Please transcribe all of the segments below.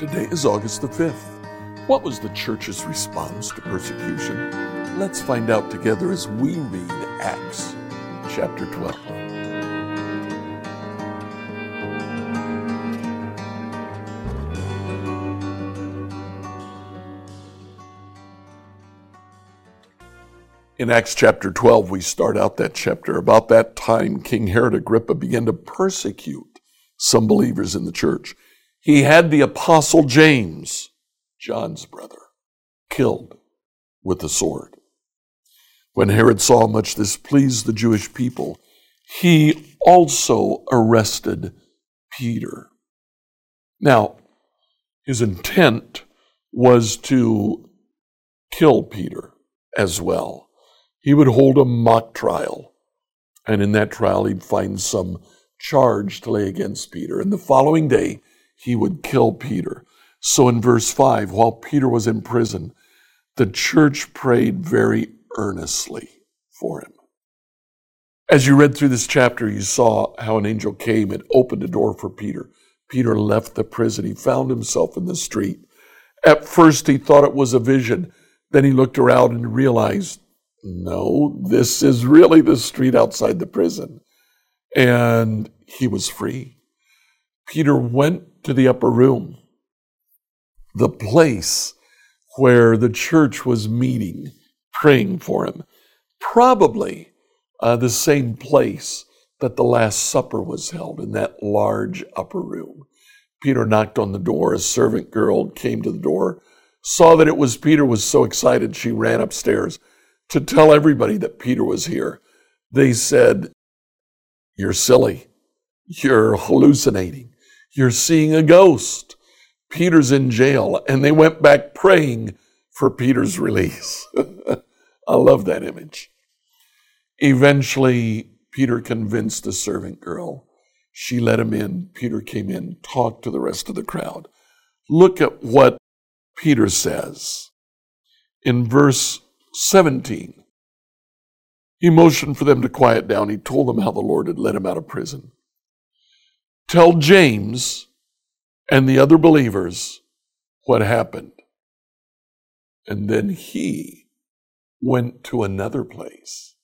Today is August the 5th. What was the church's response to persecution? Let's find out together as we read Acts chapter 12. In Acts chapter 12, we start out that chapter. About that time, King Herod Agrippa began to persecute some believers in the church. He had the apostle James, John's brother, killed with the sword. When Herod saw much this pleased the Jewish people, he also arrested Peter. Now, his intent was to kill Peter as well. He would hold a mock trial, and in that trial, he'd find some charge to lay against Peter. And the following day, he would kill Peter. So in verse 5, while Peter was in prison, the church prayed very earnestly for him. As you read through this chapter, you saw how an angel came and opened a door for Peter. Peter left the prison. He found himself in the street. At first, he thought it was a vision. Then he looked around and realized, no, this is really the street outside the prison. And he was free. Peter went to the upper room, the place where the church was meeting, praying for him. Probably uh, the same place that the Last Supper was held in that large upper room. Peter knocked on the door. A servant girl came to the door, saw that it was Peter, was so excited she ran upstairs to tell everybody that Peter was here. They said, You're silly. You're hallucinating. You're seeing a ghost. Peter's in jail. And they went back praying for Peter's release. I love that image. Eventually, Peter convinced the servant girl. She let him in. Peter came in, talked to the rest of the crowd. Look at what Peter says in verse 17. He motioned for them to quiet down. He told them how the Lord had let him out of prison. Tell James and the other believers what happened. And then he went to another place.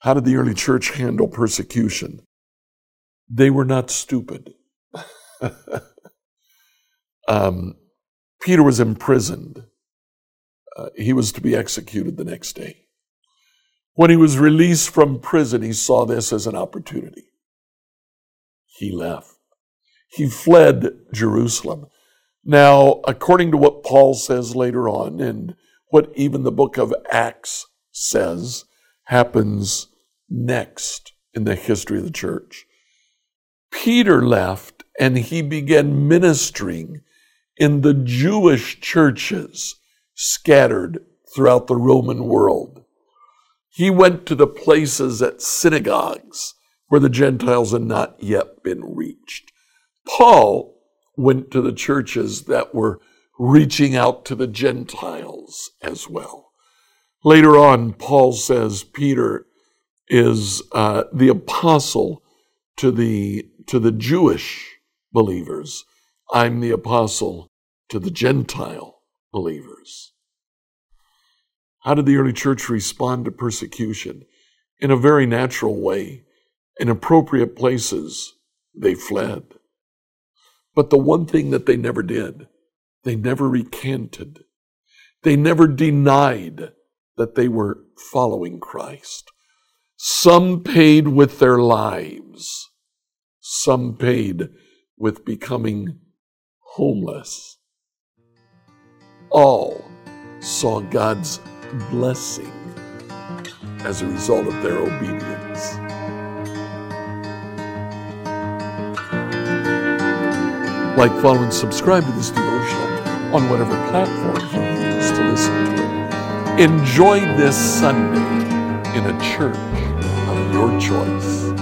How did the early church handle persecution? They were not stupid. um, Peter was imprisoned. Uh, he was to be executed the next day. When he was released from prison, he saw this as an opportunity he left. He fled Jerusalem. Now, according to what Paul says later on, and what even the book of Acts says happens next in the history of the church, Peter left and he began ministering in the Jewish churches scattered throughout the Roman world. He went to the places at synagogues where the Gentiles had not yet been reached. Paul went to the churches that were reaching out to the Gentiles as well. Later on, Paul says Peter is uh, the apostle to the to the Jewish believers. I'm the apostle to the Gentile believers. How did the early church respond to persecution? In a very natural way in appropriate places, they fled. But the one thing that they never did, they never recanted. They never denied that they were following Christ. Some paid with their lives. Some paid with becoming homeless. All saw God's blessing as a result of their obedience. Like, follow, and subscribe to this devotional on whatever platform you use to listen to it. Enjoy this Sunday in a church of your choice.